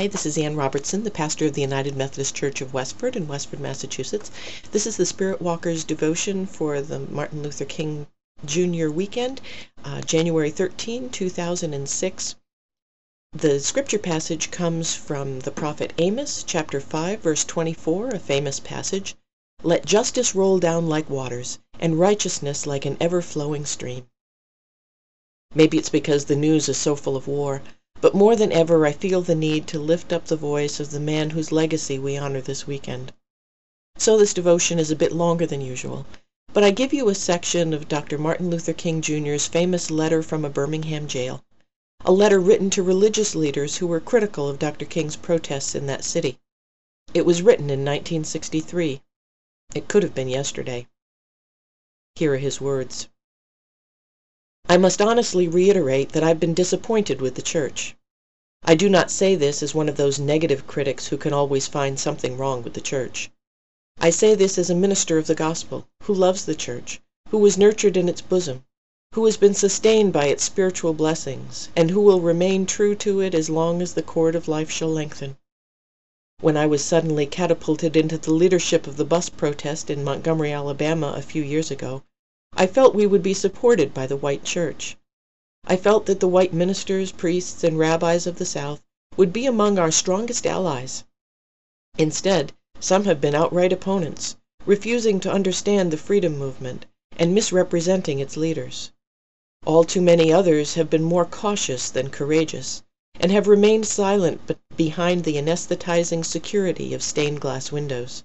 Hi, this is Ann Robertson, the pastor of the United Methodist Church of Westford in Westford, Massachusetts. This is the Spirit Walkers devotion for the Martin Luther King Jr. weekend, uh, January 13, 2006. The scripture passage comes from the prophet Amos, chapter 5, verse 24, a famous passage. Let justice roll down like waters, and righteousness like an ever flowing stream. Maybe it's because the news is so full of war. But more than ever I feel the need to lift up the voice of the man whose legacy we honor this weekend. So this devotion is a bit longer than usual, but I give you a section of Dr. Martin Luther King Jr.'s famous letter from a Birmingham jail, a letter written to religious leaders who were critical of Dr. King's protests in that city. It was written in 1963. It could have been yesterday. Here are his words. I must honestly reiterate that I've been disappointed with the Church. I do not say this as one of those negative critics who can always find something wrong with the Church. I say this as a minister of the Gospel, who loves the Church, who was nurtured in its bosom, who has been sustained by its spiritual blessings, and who will remain true to it as long as the cord of life shall lengthen. When I was suddenly catapulted into the leadership of the bus protest in Montgomery, Alabama, a few years ago, I felt we would be supported by the white church. I felt that the white ministers, priests, and rabbis of the South would be among our strongest allies. Instead, some have been outright opponents, refusing to understand the freedom movement, and misrepresenting its leaders. All too many others have been more cautious than courageous, and have remained silent behind the anesthetizing security of stained glass windows.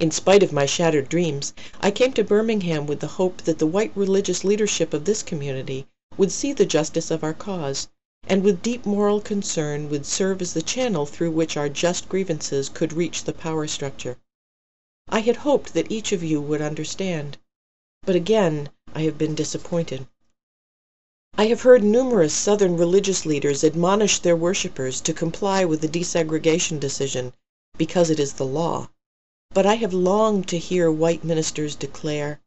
In spite of my shattered dreams, I came to Birmingham with the hope that the white religious leadership of this community would see the justice of our cause, and with deep moral concern would serve as the channel through which our just grievances could reach the power structure. I had hoped that each of you would understand. But again I have been disappointed. I have heard numerous Southern religious leaders admonish their worshippers to comply with the desegregation decision because it is the law. But I have longed to hear white ministers declare,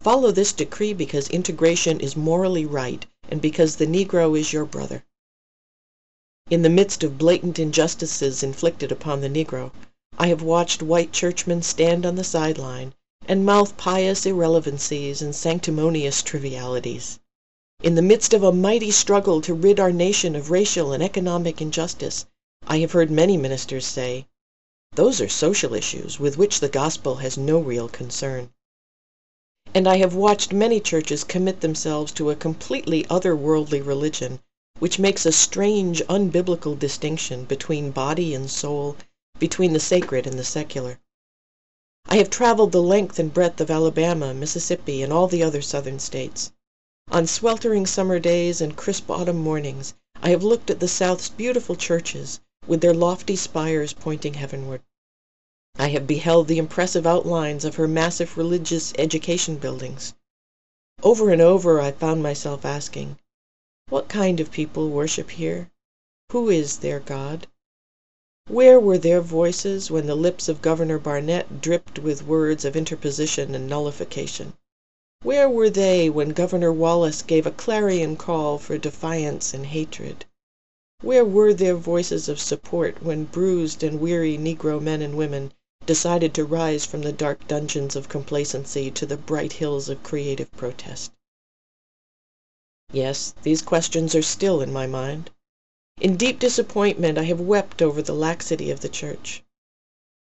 "Follow this decree because integration is morally right and because the Negro is your brother." In the midst of blatant injustices inflicted upon the Negro, I have watched white churchmen stand on the side line and mouth pious irrelevancies and sanctimonious trivialities. In the midst of a mighty struggle to rid our nation of racial and economic injustice, I have heard many ministers say. Those are social issues with which the gospel has no real concern. And I have watched many churches commit themselves to a completely otherworldly religion, which makes a strange, unbiblical distinction between body and soul, between the sacred and the secular. I have traveled the length and breadth of Alabama, Mississippi, and all the other Southern states. On sweltering summer days and crisp autumn mornings I have looked at the South's beautiful churches, with their lofty spires pointing heavenward. I have beheld the impressive outlines of her massive religious education buildings. Over and over I found myself asking, What kind of people worship here? Who is their God? Where were their voices when the lips of Governor Barnett dripped with words of interposition and nullification? Where were they when Governor Wallace gave a clarion call for defiance and hatred? Where were their voices of support when bruised and weary Negro men and women decided to rise from the dark dungeons of complacency to the bright hills of creative protest? Yes, these questions are still in my mind. In deep disappointment I have wept over the laxity of the Church.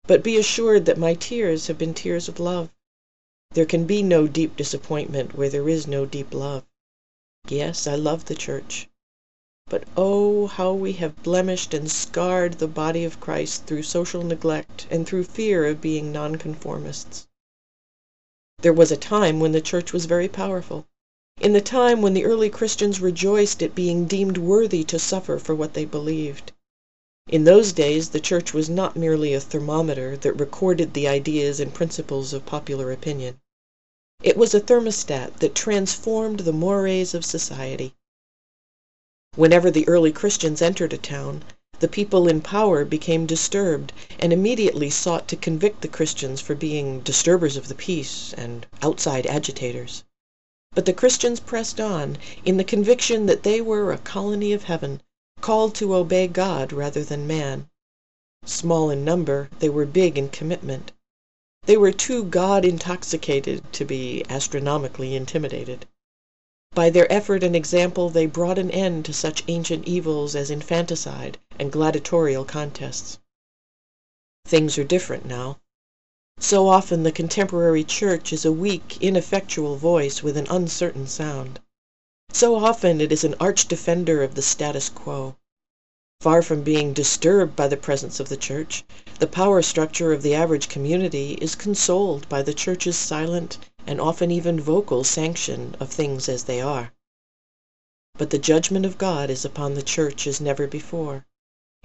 But be assured that my tears have been tears of love. There can be no deep disappointment where there is no deep love. Yes, I love the Church. But oh, how we have blemished and scarred the body of Christ through social neglect and through fear of being nonconformists. There was a time when the Church was very powerful, in the time when the early Christians rejoiced at being deemed worthy to suffer for what they believed. In those days the Church was not merely a thermometer that recorded the ideas and principles of popular opinion. It was a thermostat that transformed the mores of society. Whenever the early Christians entered a town, the people in power became disturbed, and immediately sought to convict the Christians for being disturbers of the peace and outside agitators. But the Christians pressed on, in the conviction that they were a colony of heaven, called to obey God rather than man. Small in number, they were big in commitment. They were too God intoxicated to be astronomically intimidated. By their effort and example they brought an end to such ancient evils as infanticide and gladiatorial contests. Things are different now. So often the contemporary church is a weak, ineffectual voice with an uncertain sound. So often it is an arch defender of the status quo. Far from being disturbed by the presence of the church, the power structure of the average community is consoled by the church's silent and often even vocal sanction of things as they are. But the judgment of God is upon the church as never before.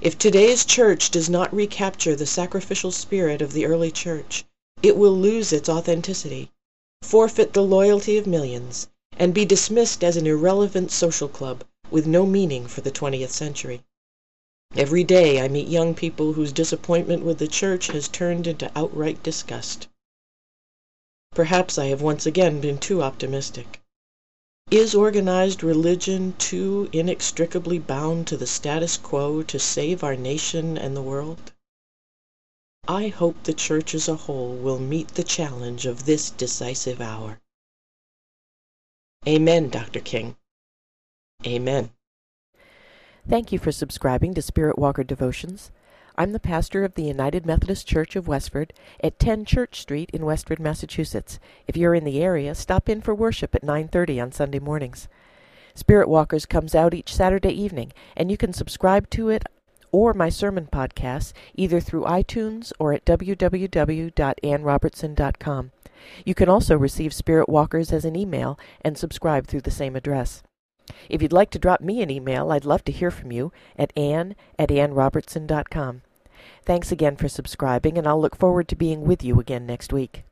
If today's church does not recapture the sacrificial spirit of the early church, it will lose its authenticity, forfeit the loyalty of millions, and be dismissed as an irrelevant social club with no meaning for the twentieth century. Every day I meet young people whose disappointment with the church has turned into outright disgust. Perhaps I have once again been too optimistic. Is organized religion too inextricably bound to the status quo to save our nation and the world? I hope the church as a whole will meet the challenge of this decisive hour. Amen, Dr. King. Amen. Thank you for subscribing to Spirit Walker Devotions. I'm the pastor of the United Methodist Church of Westford at 10 Church Street in Westford, Massachusetts. If you're in the area, stop in for worship at 9:30 on Sunday mornings. Spirit Walkers comes out each Saturday evening, and you can subscribe to it or my sermon podcasts either through iTunes or at www.annrobertson.com. You can also receive Spirit Walkers as an email and subscribe through the same address. If you'd like to drop me an email, I'd love to hear from you at ann at annrobertson.com. Thanks again for subscribing, and I'll look forward to being with you again next week.